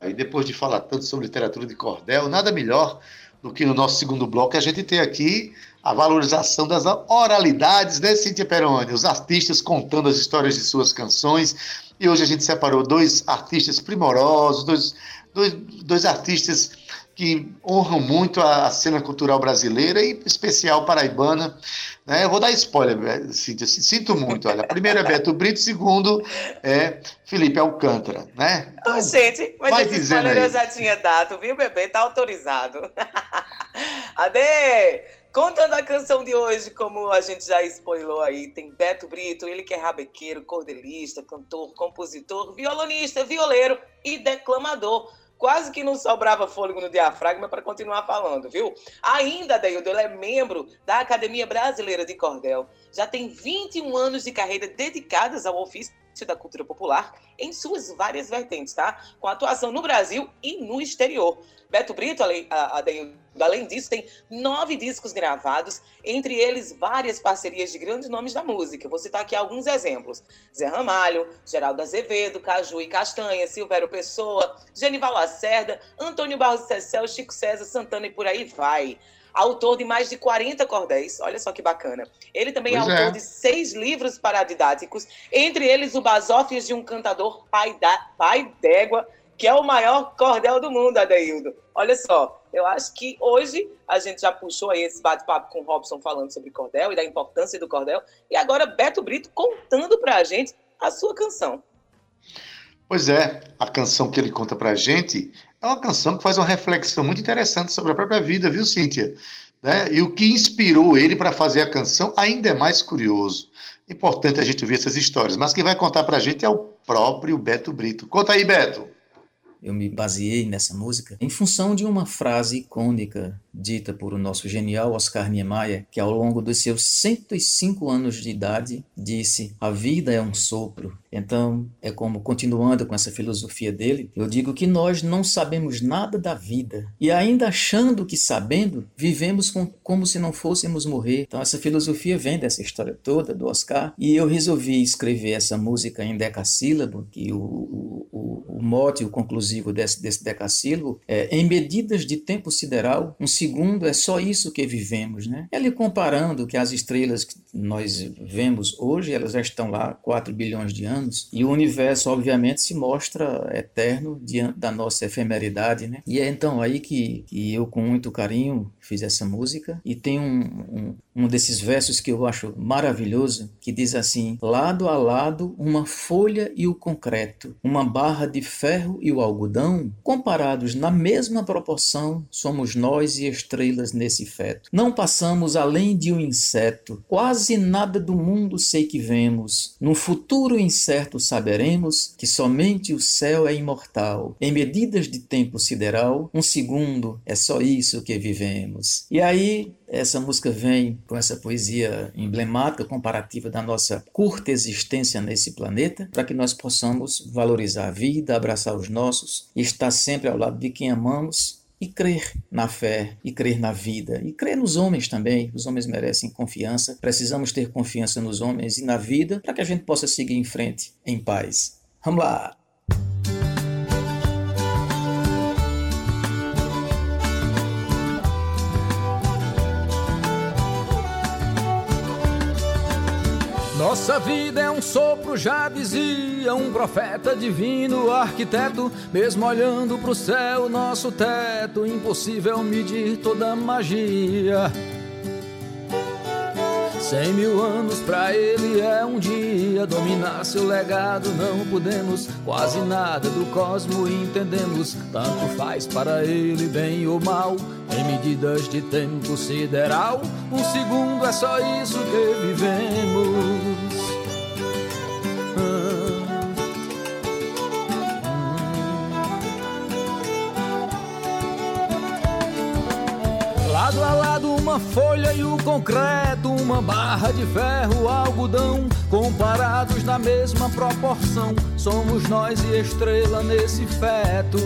Aí, depois de falar tanto sobre literatura de cordel, nada melhor do que no nosso segundo bloco a gente ter aqui a valorização das oralidades, né, Cíntia Peroni? Os artistas contando as histórias de suas canções e hoje a gente separou dois artistas primorosos, dois, dois, dois artistas que honram muito a, cena cultural brasileira e em especial paraibana. Né? Eu vou dar spoiler, Cíntia, sinto muito. Olha, primeiro é Beto Brito, segundo é Felipe Alcântara. Né? Então, gente, mas vai esse spoiler aí. eu já tinha dado, viu, bebê? Tá autorizado. <laughs> Ade! Contando a canção de hoje, como a gente já spoilou aí, tem Beto Brito, ele que é rabequeiro, cordelista, cantor, compositor, violonista, violeiro e declamador. Quase que não sobrava fôlego no diafragma para continuar falando, viu? Ainda, Deildo, ele é membro da Academia Brasileira de Cordel. Já tem 21 anos de carreira dedicadas ao ofício da cultura popular em suas várias vertentes, tá? Com atuação no Brasil e no exterior. Beto Brito, além, além disso, tem nove discos gravados, entre eles várias parcerias de grandes nomes da música. Vou citar aqui alguns exemplos: Zé Ramalho, Geraldo Azevedo, Caju e Castanha, Silvério Pessoa, Genival Lacerda, Antônio Barros Cecel, Chico César, Santana e por aí vai autor de mais de 40 cordéis. Olha só que bacana. Ele também é pois é autor é. de seis livros paradidáticos, entre eles o Basófias de um Cantador Pai, da, Pai d'Égua, que é o maior cordel do mundo, Adeildo. Olha só, eu acho que hoje a gente já puxou aí esse bate-papo com o Robson falando sobre cordel e da importância do cordel, e agora Beto Brito contando para a gente a sua canção. Pois é, a canção que ele conta para a gente é uma canção que faz uma reflexão muito interessante sobre a própria vida, viu, Cíntia? Né? E o que inspirou ele para fazer a canção ainda é mais curioso. Importante a gente ver essas histórias, mas quem vai contar para a gente é o próprio Beto Brito. Conta aí, Beto. Eu me baseei nessa música em função de uma frase icônica dita por o nosso genial Oscar Niemeyer, que ao longo dos seus 105 anos de idade disse: "A vida é um sopro". Então, é como continuando com essa filosofia dele, eu digo que nós não sabemos nada da vida e ainda achando que sabendo, vivemos com, como se não fôssemos morrer. Então, essa filosofia vem dessa história toda do Oscar e eu resolvi escrever essa música em decassílabo, que o, o, o, mote, o conclusivo desse, desse decassílabo é em medidas de tempo sideral, um segundo é só isso que vivemos, né? Ele comparando que as estrelas nós vemos hoje, elas já estão lá 4 bilhões de anos, e o universo, obviamente, se mostra eterno diante da nossa efemeridade, né? E é então aí que, que eu, com muito carinho, fiz essa música, e tem um, um, um desses versos que eu acho maravilhoso, que diz assim: lado a lado, uma folha e o concreto, uma barra de ferro e o algodão, comparados na mesma proporção, somos nós e estrelas nesse feto. Não passamos além de um inseto, quase nada do mundo sei que vemos. No futuro incerto saberemos que somente o céu é imortal. Em medidas de tempo sideral, um segundo é só isso que vivemos. E aí essa música vem com essa poesia emblemática, comparativa da nossa curta existência nesse planeta, para que nós possamos valorizar a vida, abraçar os nossos estar sempre ao lado de quem amamos e crer na fé, e crer na vida, e crer nos homens também. Os homens merecem confiança, precisamos ter confiança nos homens e na vida para que a gente possa seguir em frente em paz. Vamos lá! Nossa vida é um sopro, já dizia um profeta divino, arquiteto. Mesmo olhando pro céu, nosso teto, impossível medir toda magia. Cem mil anos pra ele é um dia. Dominar seu legado não podemos Quase nada do cosmo entendemos. Tanto faz para ele bem ou mal Em medidas de tempo sideral. Um segundo é só isso que vivemos uma folha e o concreto, uma barra de ferro, algodão, comparados na mesma proporção, somos nós e estrela nesse feto.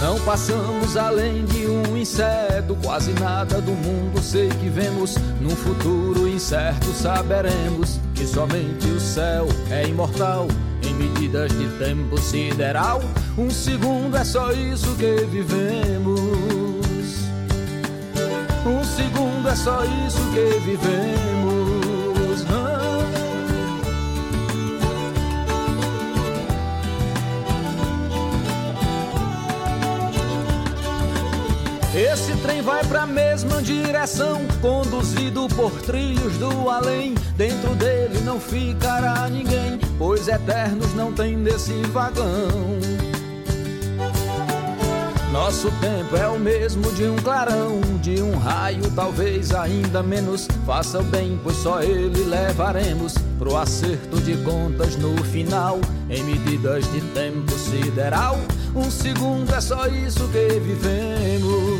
Não passamos além de um inseto, quase nada do mundo sei que vemos. Num futuro incerto saberemos que somente o céu é imortal. Em medidas de tempo sideral, um segundo é só isso que vivemos. Segundo é só isso que vivemos. Esse trem vai pra mesma direção, conduzido por trilhos do além. Dentro dele não ficará ninguém, pois eternos não tem nesse vagão. Nosso tempo é o mesmo de um clarão, de um raio, talvez ainda menos. Faça o bem, pois só ele levaremos pro acerto de contas no final. Em medidas de tempo sideral, um segundo é só isso que vivemos.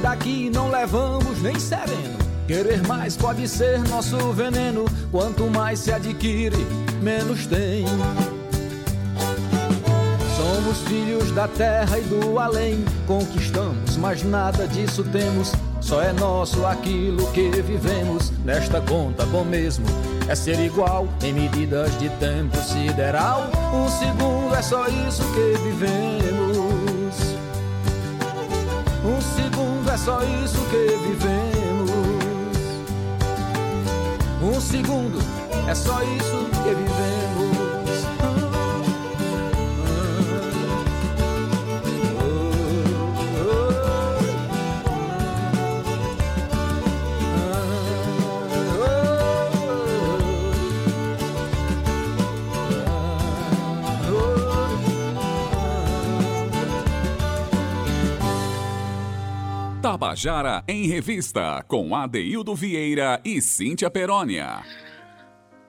Daqui não levamos nem sereno. Querer mais pode ser nosso veneno, quanto mais se adquire, menos tem. Somos filhos da terra e do além, conquistamos, mas nada disso temos. Só é nosso aquilo que vivemos. Nesta conta, bom mesmo é ser igual em medidas de tempo sideral. Um segundo é só isso que vivemos. Só isso que vivemos. Um segundo é só isso que vivemos. Tabajara em Revista, com Adeildo Vieira e Cíntia Perónia.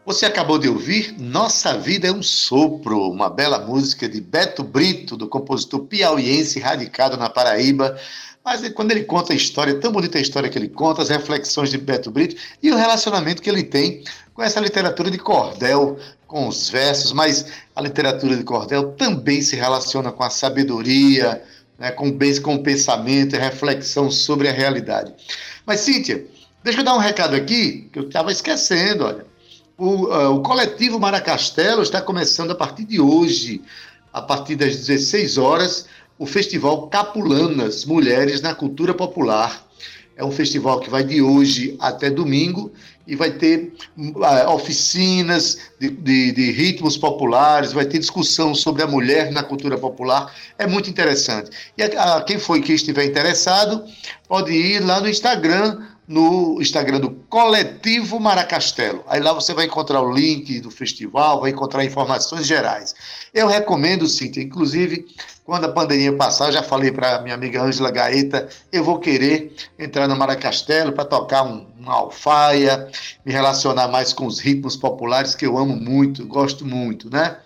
Você acabou de ouvir Nossa Vida é um Sopro, uma bela música de Beto Brito, do compositor piauiense radicado na Paraíba. Mas quando ele conta a história, tão bonita a história que ele conta, as reflexões de Beto Brito e o relacionamento que ele tem com essa literatura de cordel, com os versos, mas a literatura de cordel também se relaciona com a sabedoria, né, com, com pensamento e reflexão sobre a realidade. Mas, Cíntia, deixa eu dar um recado aqui, que eu estava esquecendo, olha. O, uh, o coletivo Maracastelo está começando a partir de hoje, a partir das 16 horas, o Festival Capulanas Mulheres na Cultura Popular. É um festival que vai de hoje até domingo e vai ter uh, oficinas de, de, de, ritmos populares, vai ter discussão sobre a mulher na cultura popular. É muito interessante. E a, a, quem foi que estiver interessado pode ir lá no Instagram no Instagram do Coletivo Maracastelo. Aí lá você vai encontrar o link do festival, vai encontrar informações gerais. Eu recomendo, Cíntia, inclusive, quando a pandemia passar, eu já falei para minha amiga Ângela Gaeta, eu vou querer entrar no Maracastelo para tocar um, uma alfaia, me relacionar mais com os ritmos populares que eu amo muito, gosto muito, né?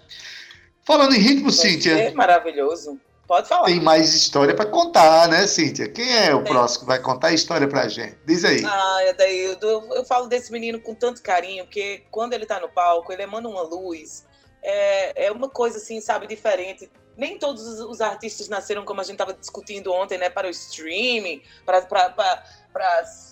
Falando em ritmo, Cíntia. É maravilhoso. Pode falar. Tem mais história para contar, né, Cíntia? Quem é o Tem. próximo que vai contar a história pra gente? Diz aí. Ah, daí eu, falo desse menino com tanto carinho, porque quando ele tá no palco, ele emana uma luz. É, é uma coisa assim, sabe, diferente. Nem todos os artistas nasceram como a gente estava discutindo ontem, né, para o streaming, para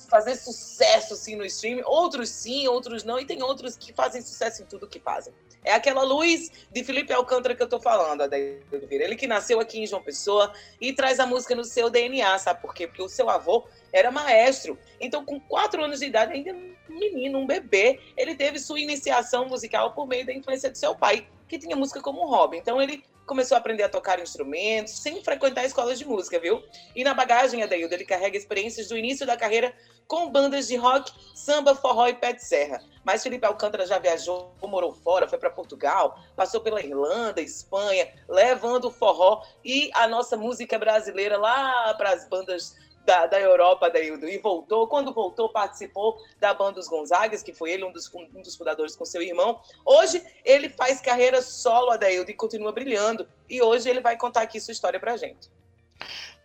fazer sucesso assim no streaming. Outros sim, outros não, e tem outros que fazem sucesso em tudo que fazem. É aquela luz de Felipe Alcântara que eu tô falando, Adair Ele que nasceu aqui em João Pessoa e traz a música no seu DNA, sabe por quê? Porque o seu avô era maestro. Então, com quatro anos de idade, ainda um menino, um bebê, ele teve sua iniciação musical por meio da influência de seu pai, que tinha música como hobby. Então, ele começou a aprender a tocar instrumentos, sem frequentar escolas de música, viu? E na bagagem, Adaildo, ele carrega experiências do início da carreira com bandas de rock, samba, forró e pé de serra. Mas Felipe Alcântara já viajou, morou fora, foi para Portugal, passou pela Irlanda, Espanha, levando o forró e a nossa música brasileira lá para as bandas da, da Europa, Daildo, e voltou. Quando voltou, participou da banda dos Gonzagas, que foi ele um dos, um dos fundadores com seu irmão. Hoje, ele faz carreira solo, Adaildo, e continua brilhando. E hoje ele vai contar aqui sua história pra gente.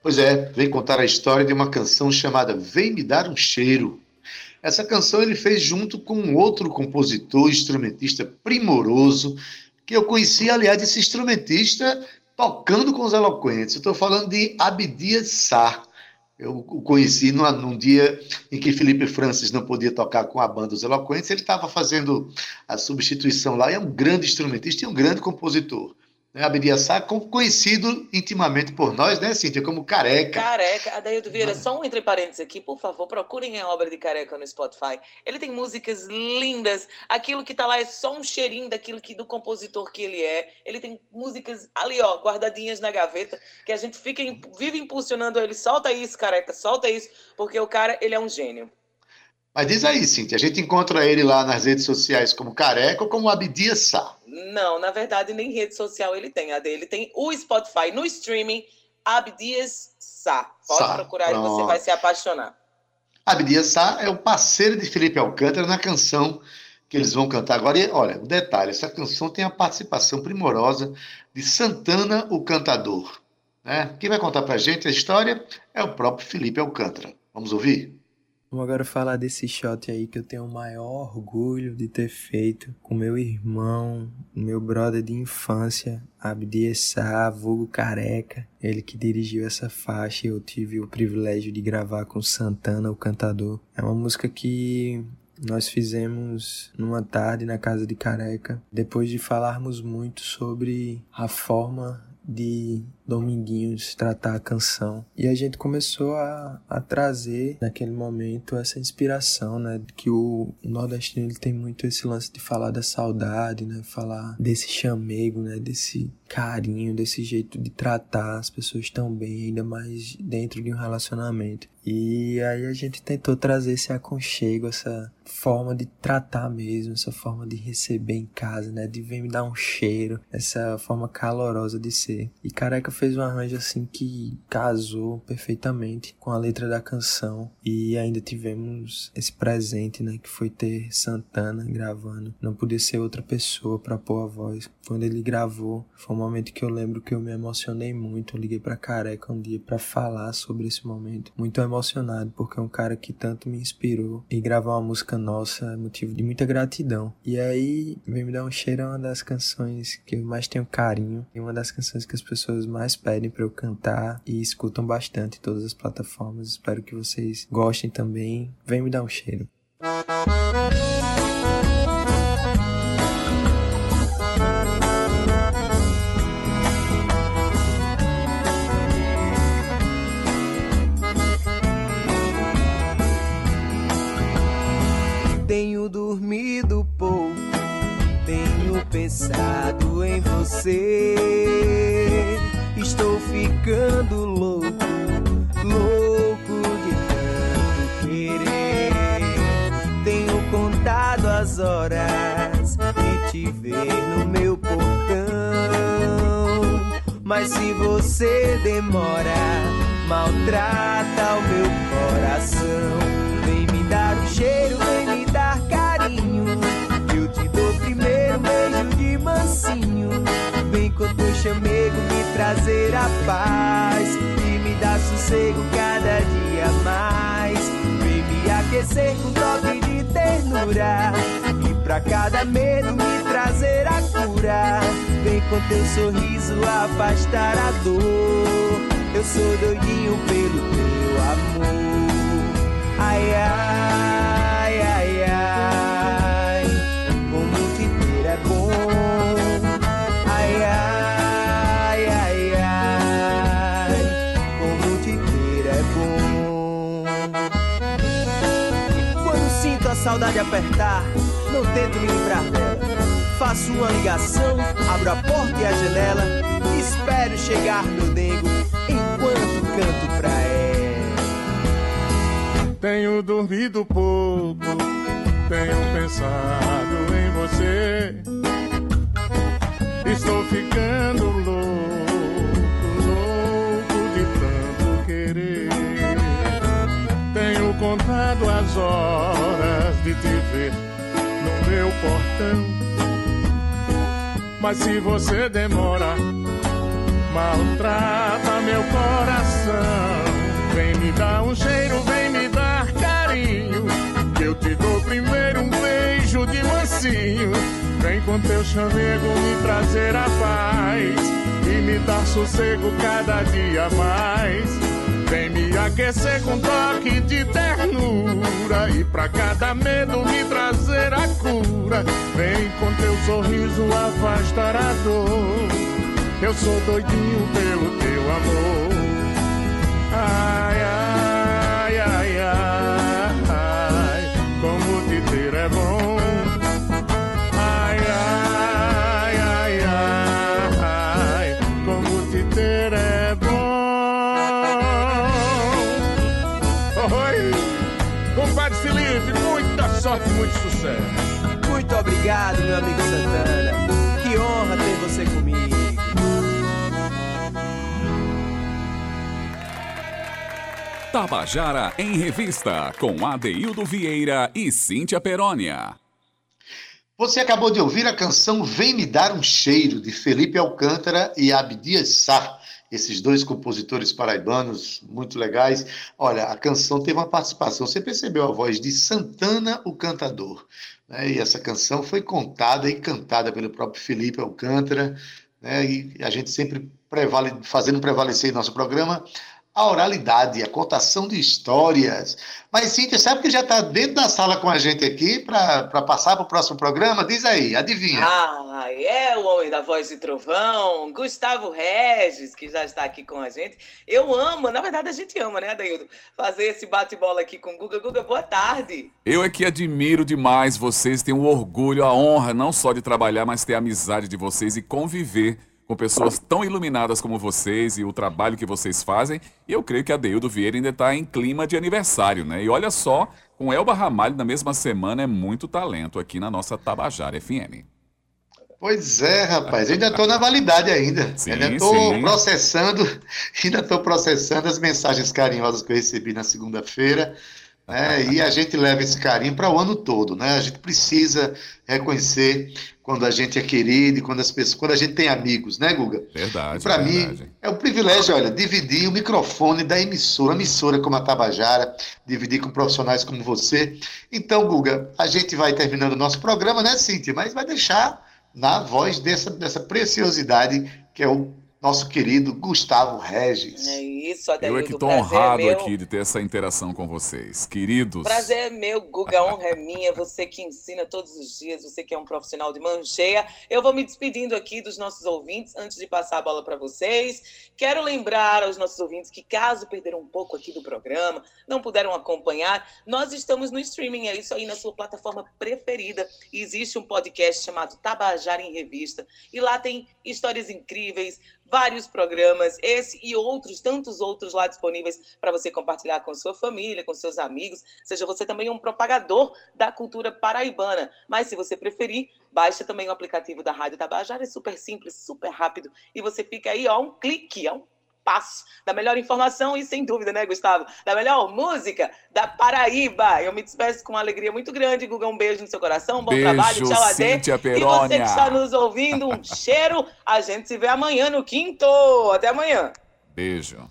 Pois é, vem contar a história de uma canção chamada Vem Me Dar um Cheiro. Essa canção ele fez junto com um outro compositor, instrumentista primoroso, que eu conheci, aliás, esse instrumentista tocando com os eloquentes. Estou falando de Abdias Sá. Eu o conheci num, num, dia em que Felipe Francis não podia tocar com a banda Os Eloquentes, ele estava fazendo a substituição lá, e é um grande instrumentista e um grgrande compositor né, Abdiassá, conhecido intimamente por nós, né, Cíntia, como Careca. Careca, Adaildo Vieira, só um entre parênteses aqui, por favor, procurem a obra de Careca no Spotify. Ele tem músicas lindas, aquilo que tá lá é só um cheirinho daquilo que do compositor que ele é. Ele tem músicas ali, ó, guardadinhas na gaveta, que a gente fica vive impulsionando ele, solta isso, Careca, solta isso, porque o cara, ele é um gênio. Mas diz aí, Cintia, a gente encontra ele lá nas redes sociais como Careca ou como Abdia Sá? Não, na verdade, nem rede social ele tem. A dele tem o Spotify no streaming, Abdias Sá. Pode Sá, procurar pronto. e você vai se apaixonar. Abdias Sá é o parceiro de Felipe Alcântara na canção que eles vão cantar agora. E olha, um detalhe: essa canção tem a participação primorosa de Santana, o cantador. Né? Quem vai contar pra gente a história é o próprio Felipe Alcântara. Vamos ouvir? Vamos agora falar desse shot aí que eu tenho o maior orgulho de ter feito com meu irmão, meu brother de infância, Abdi Essa, vulgo careca. Ele que dirigiu essa faixa e eu tive o privilégio de gravar com Santana, o cantador. É uma música que nós fizemos numa tarde na casa de Careca, depois de falarmos muito sobre a forma de Dominguinhos tratar a canção. E a gente começou a, a trazer naquele momento essa inspiração, né? Que o nordestino ele tem muito esse lance de falar da saudade, né? Falar desse chamego, né? Desse carinho, desse jeito de tratar as pessoas tão bem, ainda mais dentro de um relacionamento. E aí a gente tentou trazer esse aconchego, essa forma de tratar mesmo, essa forma de receber em casa, né? De vir me dar um cheiro, essa forma calorosa de ser. E Careca fez um arranjo assim que casou perfeitamente com a letra da canção e ainda tivemos esse presente, né, que foi ter Santana gravando. Não podia ser outra pessoa para pôr a voz. Quando ele gravou, foi um momento que eu lembro que eu me emocionei muito. Eu liguei para Careca um dia para falar sobre esse momento, muito emocionado porque é um cara que tanto me inspirou e gravar uma música nossa é motivo de muita gratidão. E aí, Vem Me Dar um Cheiro é uma das canções que eu mais tenho carinho e uma das canções que as pessoas mais pedem para eu cantar e escutam bastante em todas as plataformas. Espero que vocês gostem também. Vem me dar um cheiro. Você. Estou ficando louco, louco de tanto querer. Tenho contado as horas e te ver no meu portão. Mas se você demora, maltrata o meu coração. Chamego me trazer a paz e me dar sossego cada dia mais. Vem me aquecer com toque de ternura e pra cada medo me trazer a cura. Vem com teu sorriso afastar a dor. Eu sou doidinho pelo teu amor. Ai, ai, saudade apertar, não tento me livrar dela. Faço uma ligação, abro a porta e a janela, espero chegar meu dengo enquanto canto pra ela. Tenho dormido pouco, tenho pensado em você. Estou ficando louco, ver no meu portão. Mas se você demora, maltrata meu coração. Vem me dar um cheiro, vem me dar carinho. Que eu te dou primeiro um beijo de mansinho. Vem com teu chamego me trazer a paz e me dar sossego cada dia mais. Vem me aquecer com toque de ternura e pra cada medo me trazer a cura. Vem com teu sorriso afastar a dor. Eu sou doidinho pelo teu amor. Ai, ai, Tabajara em Revista, com Adeildo Vieira e Cíntia Perónia. Você acabou de ouvir a canção Vem Me Dar um Cheiro, de Felipe Alcântara e Abdias Sá. Esses dois compositores paraibanos muito legais. Olha, a canção teve uma participação. Você percebeu a voz de Santana, o cantador. Né? E essa canção foi contada e cantada pelo próprio Felipe Alcântara. Né? E a gente sempre prevale, fazendo prevalecer em nosso programa a oralidade, a contação de histórias. Mas, Cíntia, sabe que já está dentro da sala com a gente aqui para passar para o próximo programa? Diz aí, adivinha. Ah, é o homem da voz de trovão, Gustavo Regis, que já está aqui com a gente. Eu amo, na verdade a gente ama, né, Adaildo? Fazer esse bate-bola aqui com o Guga. Guga, boa tarde. Eu é que admiro demais vocês, tenho o orgulho, a honra não só de trabalhar, mas ter a amizade de vocês e conviver com pessoas tão iluminadas como vocês e o trabalho que vocês fazem. E eu creio que a Deildo Vieira ainda está em clima de aniversário, né? E olha só, com Elba Ramalho na mesma semana é muito talento aqui na nossa Tabajara FM. Pois é, rapaz, eu ainda estou na validade ainda. Sim, ainda estou processando, <laughs> ainda estou processando as mensagens carinhosas que eu recebi na segunda-feira. Né? e a gente leva esse carinho para o ano todo, né? A gente precisa reconhecer quando a gente é querido e quando as pessoas, quando a gente tem amigos, né, Guga? Verdade. Para mim, é um privilégio, olha, dividir o microfone da emissora, emissora como a Tabajara, dividir com profissionais como você. Então, Guga, a gente vai terminando o nosso programa, né, Cíntia? Mas vai deixar na voz dessa, dessa preciosidade que é o nosso querido Gustavo Regis. É isso, Eu Adelildo. é que estou prazer honrado meu. aqui de ter essa interação com vocês. Queridos. Prazer é meu, Guga, a honra é minha. Você que ensina todos os dias, você que é um profissional de mão cheia. Eu vou me despedindo aqui dos nossos ouvintes antes de passar a bola para vocês. Quero lembrar aos nossos ouvintes que, caso perderam um pouco aqui do programa, não puderam acompanhar, nós estamos no streaming, é isso aí, na sua plataforma preferida. Existe um podcast chamado Tabajara em Revista, e lá tem histórias incríveis, vários programas, esse e outros, tantos outros lá disponíveis para você compartilhar com sua família, com seus amigos, seja você também um propagador da cultura paraibana. Mas se você preferir, baixa também o aplicativo da Rádio Tabajara, é super simples, super rápido, e você fica aí, ó, um clique, ó, um passo da melhor informação e, sem dúvida, né, Gustavo, da melhor música da Paraíba. Eu me despeço com uma alegria muito grande. Guga, um beijo no seu coração, bom Beijo, trabalho, tchau, Adê. E você que está nos ouvindo, um cheiro. A gente se vê amanhã no quinto. Até amanhã. Beijo.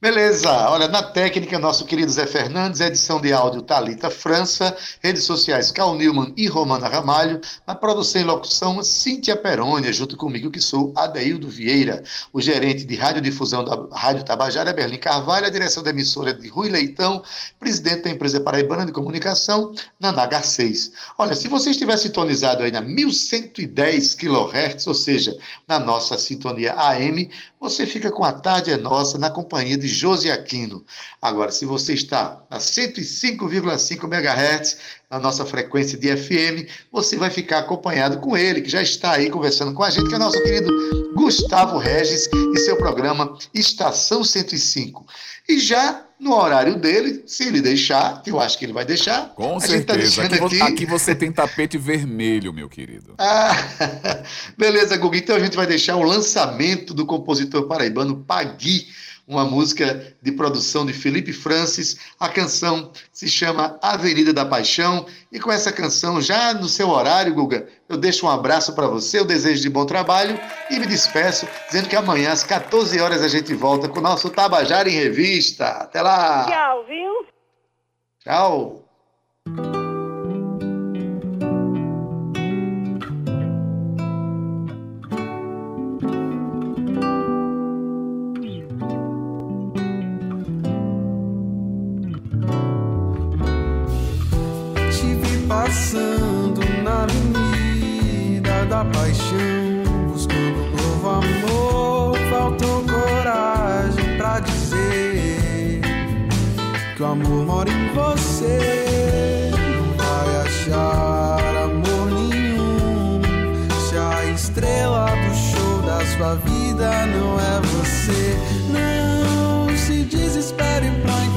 Beleza, olha, na técnica, nosso querido Zé Fernandes, edição de áudio Talita França, redes sociais Cal Newman e Romana Ramalho, na produção e locução Cíntia Perônia, junto comigo que sou Adeildo Vieira, o gerente de radiodifusão da Rádio Tabajara, Berlim Carvalho, a direção da emissora de Rui Leitão, presidente da empresa paraibana de comunicação, Nanaga 6. Olha, se você estiver sintonizado aí na 1110 kHz, ou seja, na nossa sintonia AM, você fica com a tarde é nossa na companhia de Josi Aquino. Agora, se você está a 105,5 MHz na nossa frequência de FM, você vai ficar acompanhado com ele, que já está aí conversando com a gente, que é nosso querido Gustavo Regis e seu programa Estação 105. E já no horário dele, se ele deixar, que eu acho que ele vai deixar, Com a gente tá certeza. deixando Aqui, vo- aqui você tem tapete vermelho, meu querido. ah, <laughs> beleza, Guga. Então a gente vai deixar o lançamento do compositor paraibano Pagui, uma música de produção de Felipe Francis. A canção se chama Avenida da Paixão. E com essa canção, já no seu horário, Guga, eu deixo um abraço para você, eu desejo de bom trabalho e me despeço, dizendo que amanhã, às 14 horas, a gente volta com o nosso Tabajara em Revista. Até lá! Tchau, viu? Tchau! Da paixão, buscando um novo amor. Faltou coragem pra dizer que o amor mora em você. Não vai achar amor nenhum se a estrela do show da sua vida não é você. Não se desespere pra